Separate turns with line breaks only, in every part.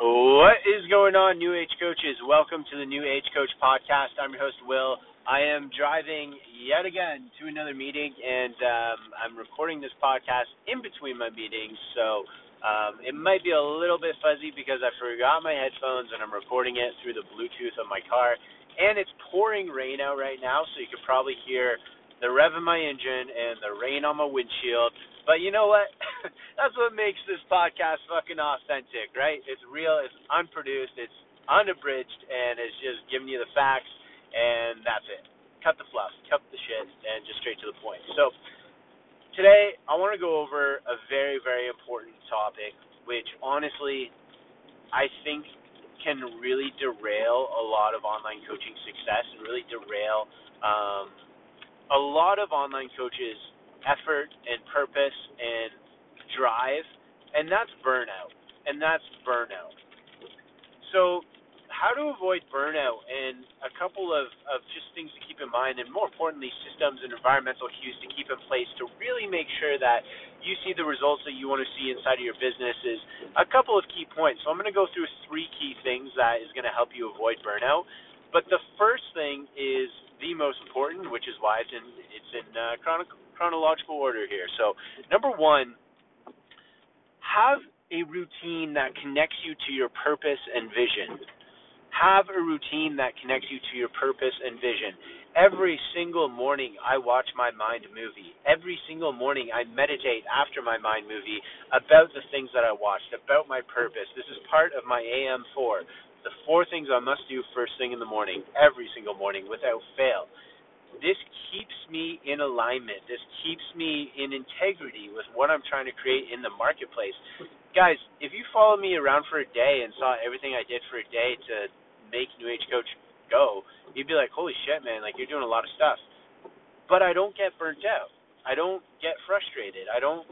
What is going on, New Age coaches? Welcome to the New Age Coach podcast. I'm your host, Will. I am driving yet again to another meeting, and um, I'm recording this podcast in between my meetings, so um, it might be a little bit fuzzy because I forgot my headphones and I'm recording it through the Bluetooth of my car. And it's pouring rain out right now, so you could probably hear the rev of my engine and the rain on my windshield. But you know what? That's what makes this podcast fucking authentic, right? It's real, it's unproduced, it's unabridged, and it's just giving you the facts, and that's it. Cut the fluff, cut the shit, and just straight to the point. So, today, I want to go over a very, very important topic, which honestly, I think can really derail a lot of online coaching success and really derail um, a lot of online coaches' effort and purpose and drive, and that's burnout. And that's burnout. So, how to avoid burnout and a couple of, of just things to keep in mind, and more importantly, systems and environmental cues to keep in place to really make sure that you see the results that you want to see inside of your business is a couple of key points. So, I'm going to go through three key things that is going to help you avoid burnout. But the first thing is the most important, which is why it's in it's in uh, chronic, chronological order here. So, number one, have a routine that connects you to your purpose and vision. Have a routine that connects you to your purpose and vision. Every single morning, I watch my mind movie. Every single morning, I meditate after my mind movie about the things that I watched, about my purpose. This is part of my AM4. The four things I must do first thing in the morning, every single morning, without fail this keeps me in alignment. This keeps me in integrity with what I'm trying to create in the marketplace. Guys, if you followed me around for a day and saw everything I did for a day to make New Age Coach go, you'd be like, holy shit, man, like you're doing a lot of stuff. But I don't get burnt out. I don't get frustrated. I don't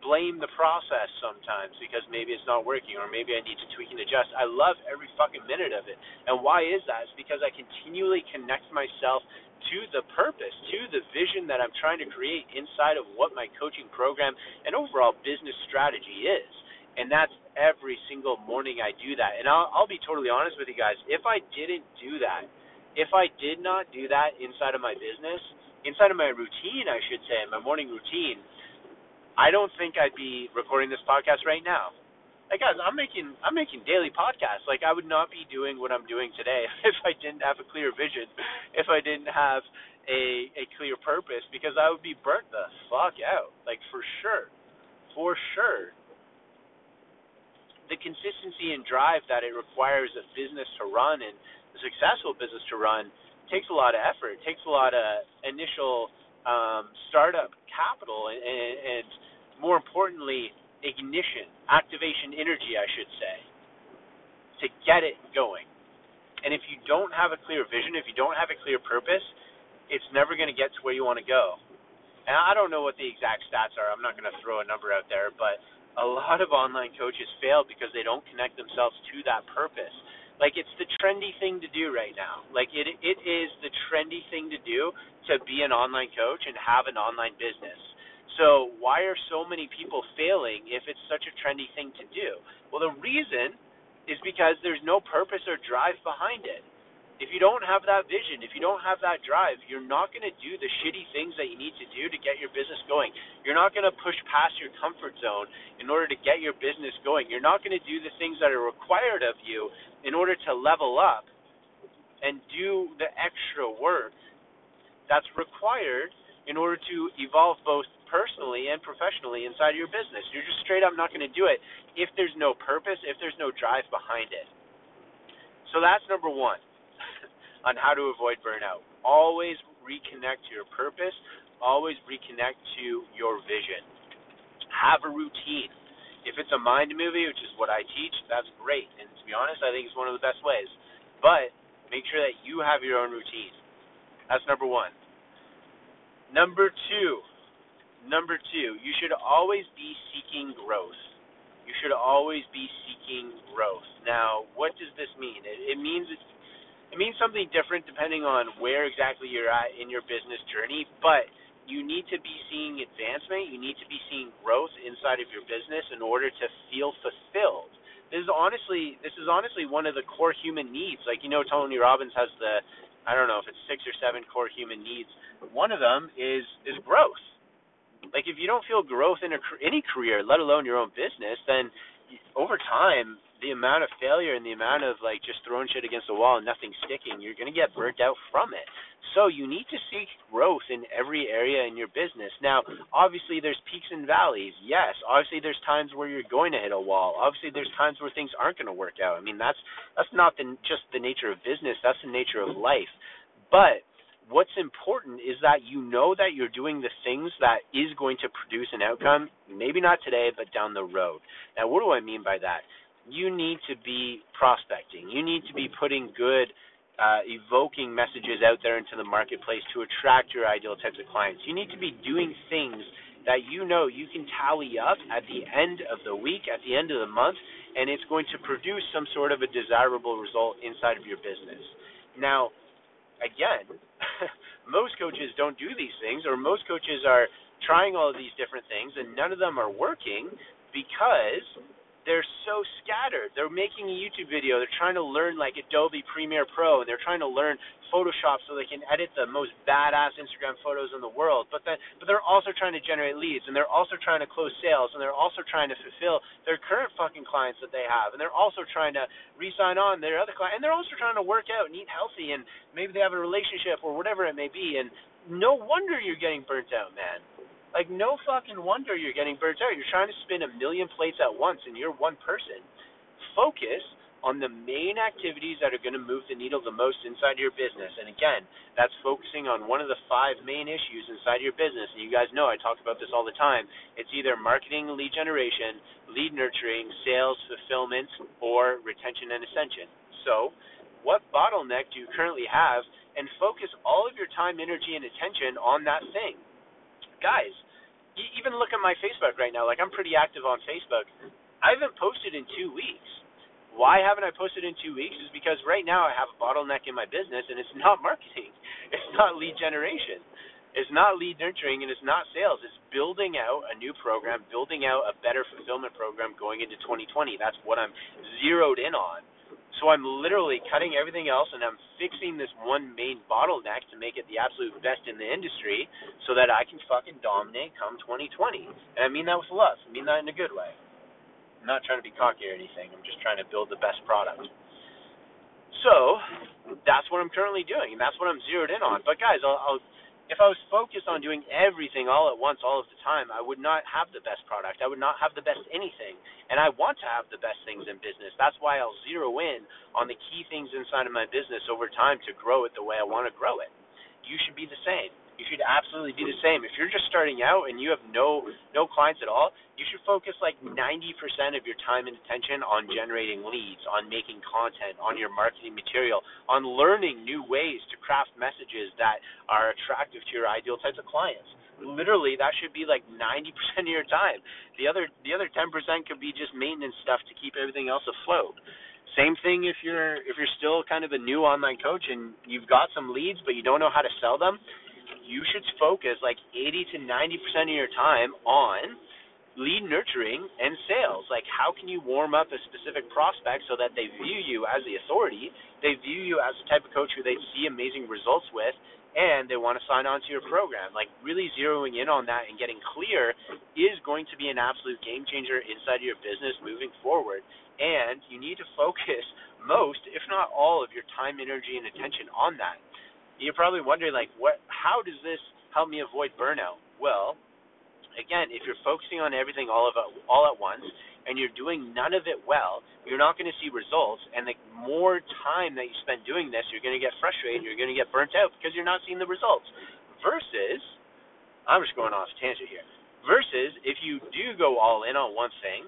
blame the process sometimes because maybe it's not working or maybe I need to tweak and adjust. I love every fucking minute of it. And why is that? It's because I continually connect myself to the purpose, to the vision that I'm trying to create inside of what my coaching program and overall business strategy is. And that's every single morning I do that. And I'll, I'll be totally honest with you guys. If I didn't do that, if I did not do that inside of my business, inside of my routine, I should say, my morning routine, I don't think I'd be recording this podcast right now like guys, I'm making I'm making daily podcasts. Like I would not be doing what I'm doing today if I didn't have a clear vision, if I didn't have a a clear purpose, because I would be burnt the fuck out. Like for sure, for sure. The consistency and drive that it requires a business to run and a successful business to run takes a lot of effort. It takes a lot of initial um, startup capital and, and, and more importantly ignition, activation energy, I should say, to get it going. And if you don't have a clear vision, if you don't have a clear purpose, it's never going to get to where you want to go. And I don't know what the exact stats are. I'm not going to throw a number out there, but a lot of online coaches fail because they don't connect themselves to that purpose. Like it's the trendy thing to do right now. Like it it is the trendy thing to do to be an online coach and have an online business. So why are so many people failing if it's such a trendy thing to do? Well, the reason is because there's no purpose or drive behind it. If you don't have that vision, if you don't have that drive, you're not going to do the shitty things that you need to do to get your business going. You're not going to push past your comfort zone in order to get your business going. You're not going to do the things that are required of you in order to level up and do the extra work that's required in order to evolve both personally and professionally inside of your business. You're just straight up not going to do it if there's no purpose, if there's no drive behind it. So that's number one on how to avoid burnout. Always reconnect to your purpose, always reconnect to your vision. Have a routine. If it's a mind movie, which is what I teach, that's great. And to be honest, I think it's one of the best ways. But make sure that you have your own routine. That's number one. Number two, Number two, you should always be seeking growth. You should always be seeking growth. Now, what does this mean? It, it means it means something different depending on where exactly you're at in your business journey, but you need to be seeing advancement. You need to be seeing growth inside of your business in order to feel fulfilled. this is honestly this is honestly one of the core human needs. Like you know, Tony Robbins has the I don't know if it's six or seven core human needs. But one of them is is growth. Like if you don't feel growth in a, any career, let alone your own business, then over time the amount of failure and the amount of like just throwing shit against the wall and nothing sticking, you're gonna get burnt out from it. So you need to seek growth in every area in your business. Now, obviously there's peaks and valleys. Yes, obviously there's times where you're going to hit a wall. Obviously there's times where things aren't going to work out. I mean, that's that's not the, just the nature of business, that's the nature of life. But what's important is that you know that you're doing the things that is going to produce an outcome, maybe not today, but down the road. Now, what do I mean by that? You need to be prospecting. You need to be putting good uh, evoking messages out there into the marketplace to attract your ideal types of clients. You need to be doing things that you know you can tally up at the end of the week, at the end of the month, and it's going to produce some sort of a desirable result inside of your business. Now, again, most coaches don't do these things, or most coaches are trying all of these different things, and none of them are working because they're so scattered. They're making a YouTube video. They're trying to learn like Adobe Premiere Pro, and they're trying to learn Photoshop so they can edit the most badass Instagram photos in the world. But then, but they're also trying to generate leads, and they're also trying to close sales, and they're also trying to fulfill their current fucking clients that they have, and they're also trying to re-sign on their other clients, and they're also trying to work out and eat healthy, and maybe they have a relationship or whatever it may be. And no wonder you're getting burnt out, man. Like no fucking wonder you're getting burnt out. You're trying to spin a million plates at once and you're one person. Focus on the main activities that are going to move the needle the most inside your business. And again, that's focusing on one of the five main issues inside your business. And you guys know I talk about this all the time. It's either marketing, lead generation, lead nurturing, sales, fulfillment, or retention and ascension. So, what bottleneck do you currently have? And focus all of your time, energy, and attention on that thing guys, even look at my Facebook right now. Like I'm pretty active on Facebook. I haven't posted in two weeks. Why haven't I posted in two weeks? Is because right now I have a bottleneck in my business, and it's not marketing, it's not lead generation, it's not lead nurturing, and it's not sales. It's building out a new program, building out a better fulfillment program going into 2020. That's what I'm zeroed in on. So I'm literally cutting everything else and I'm fixing this one main bottleneck to make it the absolute best in the industry so that I can fucking dominate come 2020. And I mean that with love. I mean that in a good way. I'm not trying to be cocky or anything. I'm just trying to build the best product. So that's what I'm currently doing, and that's what I'm zeroed in on. But guys, I'll, I'll if I was focused on doing everything all at once all of the time, I would not have the best product. I would not have the best anything. And I want to have the best things in business. That's why I'll zero in on the key things inside of my business over time to grow it the way I want to grow it. You should be the same you should absolutely be the same. If you're just starting out and you have no no clients at all, you should focus like 90% of your time and attention on generating leads, on making content, on your marketing material, on learning new ways to craft messages that are attractive to your ideal types of clients. Literally, that should be like 90% of your time. The other the other 10% could be just maintenance stuff to keep everything else afloat. Same thing if you're if you're still kind of a new online coach and you've got some leads but you don't know how to sell them you should focus like 80 to 90% of your time on lead nurturing and sales. Like, how can you warm up a specific prospect so that they view you as the authority? They view you as the type of coach who they see amazing results with, and they want to sign on to your program. Like, really zeroing in on that and getting clear is going to be an absolute game changer inside your business moving forward. And you need to focus most, if not all, of your time, energy, and attention on that you're probably wondering like what how does this help me avoid burnout? Well again if you're focusing on everything all of all at once and you're doing none of it well you're not going to see results. And the more time that you spend doing this you're going to get frustrated you're going to get burnt out because you're not seeing the results. Versus i'm just going off tangent here. Versus if you do go all in on one thing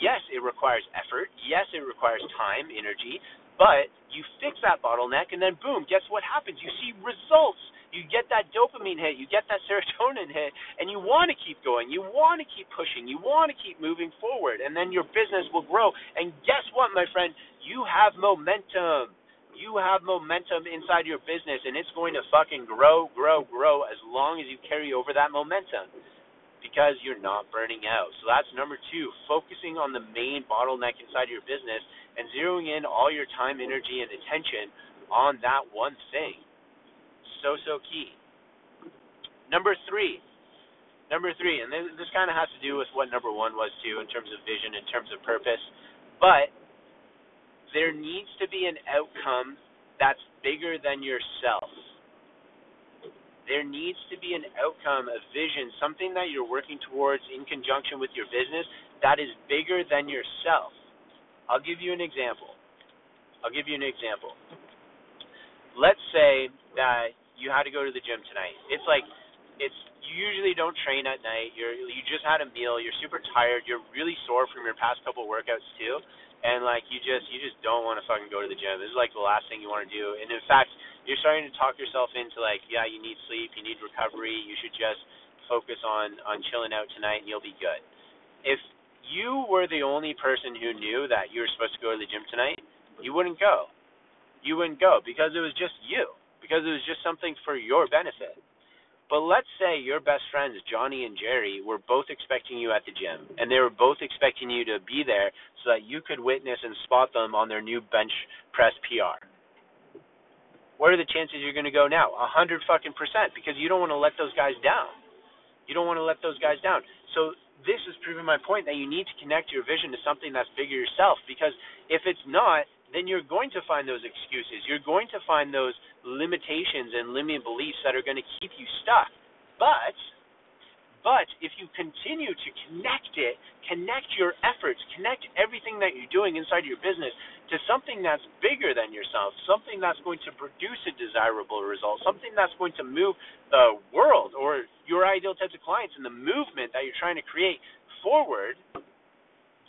yes it requires effort. Yes it requires time energy but you fix that bottleneck, and then boom, guess what happens? You see results. You get that dopamine hit, you get that serotonin hit, and you want to keep going. You want to keep pushing. You want to keep moving forward, and then your business will grow. And guess what, my friend? You have momentum. You have momentum inside your business, and it's going to fucking grow, grow, grow as long as you carry over that momentum. Because you're not burning out. So that's number two, focusing on the main bottleneck inside your business and zeroing in all your time, energy, and attention on that one thing. So, so key. Number three, number three, and this, this kind of has to do with what number one was too in terms of vision, in terms of purpose, but there needs to be an outcome that's bigger than yourself there needs to be an outcome, a vision, something that you're working towards in conjunction with your business that is bigger than yourself. I'll give you an example. I'll give you an example. Let's say that you had to go to the gym tonight. It's like it's you usually don't train at night. You're you just had a meal, you're super tired, you're really sore from your past couple workouts too, and like you just you just don't want to fucking go to the gym. This is like the last thing you want to do. And in fact, you're starting to talk yourself into like, yeah, you need sleep, you need recovery, you should just focus on on chilling out tonight and you'll be good. If you were the only person who knew that you were supposed to go to the gym tonight, you wouldn't go. You wouldn't go because it was just you. Because it was just something for your benefit. But let's say your best friends, Johnny and Jerry, were both expecting you at the gym, and they were both expecting you to be there so that you could witness and spot them on their new bench press PR what are the chances you're going to go now? A hundred fucking percent, because you don't want to let those guys down. You don't want to let those guys down. So this is proving my point that you need to connect your vision to something that's bigger yourself. Because if it's not, then you're going to find those excuses. You're going to find those limitations and limiting beliefs that are going to keep you stuck. But but if you continue to connect it, connect your efforts, connect everything that you're doing inside your business to something that's bigger than yourself, something that's going to produce a desirable result, something that's going to move the world or your ideal types of clients and the movement that you're trying to create forward,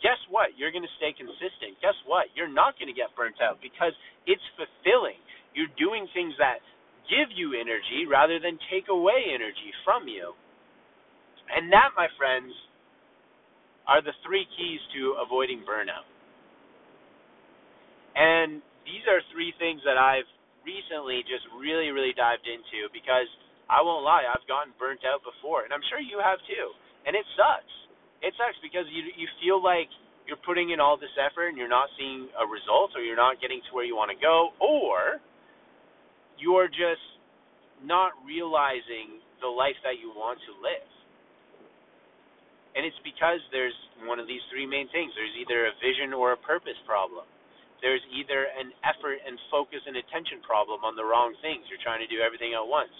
guess what? You're going to stay consistent. Guess what? You're not going to get burnt out because it's fulfilling. You're doing things that give you energy rather than take away energy from you. And that, my friends, are the three keys to avoiding burnout. And these are three things that I've recently just really, really dived into because I won't lie, I've gotten burnt out before, and I'm sure you have too. And it sucks. It sucks because you you feel like you're putting in all this effort and you're not seeing a result, or you're not getting to where you want to go, or you're just not realizing the life that you want to live. And it's because there's one of these three main things. There's either a vision or a purpose problem. There's either an effort and focus and attention problem on the wrong things. You're trying to do everything at once.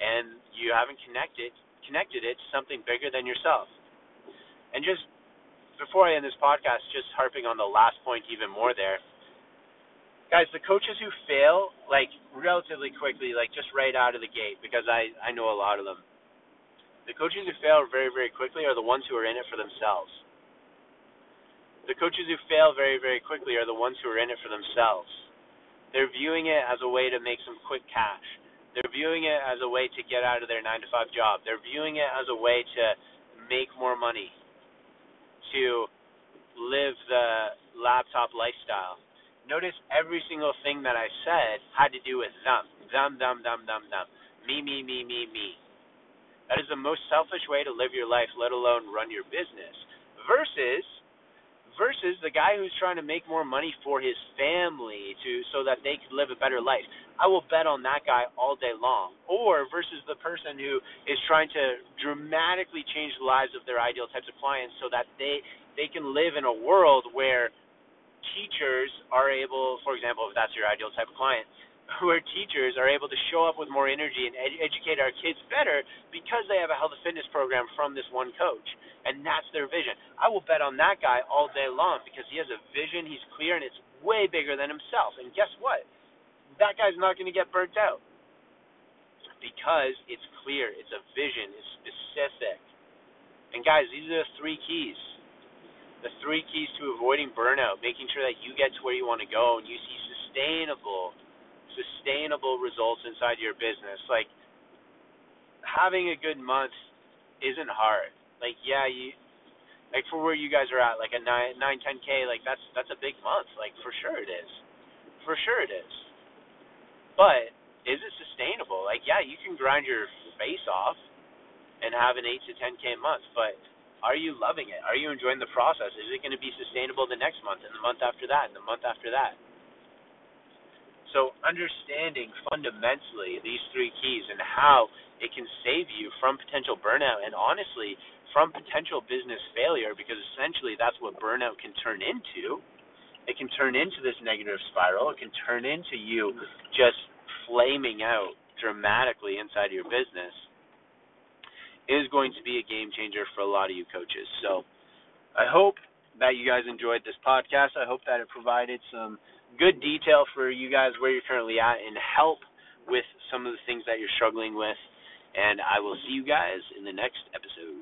And you haven't connected connected it to something bigger than yourself. And just before I end this podcast, just harping on the last point even more there. Guys, the coaches who fail, like relatively quickly, like just right out of the gate, because I, I know a lot of them the coaches who fail very, very quickly are the ones who are in it for themselves. The coaches who fail very, very quickly are the ones who are in it for themselves. They're viewing it as a way to make some quick cash. They're viewing it as a way to get out of their 9 to 5 job. They're viewing it as a way to make more money, to live the laptop lifestyle. Notice every single thing that I said had to do with them. Them, them, them, them, them. Me, me, me, me, me. That is the most selfish way to live your life, let alone run your business. Versus versus the guy who's trying to make more money for his family to so that they can live a better life. I will bet on that guy all day long. Or versus the person who is trying to dramatically change the lives of their ideal types of clients so that they they can live in a world where teachers are able, for example, if that's your ideal type of client, where teachers are able to show up with more energy and ed- educate our kids better because they have a health and fitness program from this one coach. And that's their vision. I will bet on that guy all day long because he has a vision, he's clear, and it's way bigger than himself. And guess what? That guy's not going to get burnt out because it's clear, it's a vision, it's specific. And guys, these are the three keys. The three keys to avoiding burnout, making sure that you get to where you want to go and you see sustainable sustainable results inside your business. Like having a good month isn't hard. Like yeah, you like for where you guys are at, like a nine nine ten k, like that's that's a big month. Like for sure it is, for sure it is. But is it sustainable? Like yeah, you can grind your face off. and have an 8 to 10k month, but are you loving it? Are you enjoying the process? Is it going to be sustainable the next month and the month after that and the month after that? So understanding fundamentally these three keys and how it can save you from potential burnout and honestly from potential business failure because essentially that's what burnout can turn into. It can turn into this negative spiral. It can turn into you just flaming out dramatically inside your business is going to be a game changer for a lot of you coaches. So I hope that you guys enjoyed this podcast. I hope that it provided some good detail for you guys where you're currently at and help with some of the things that you're struggling with. And I will see you guys in the next episode.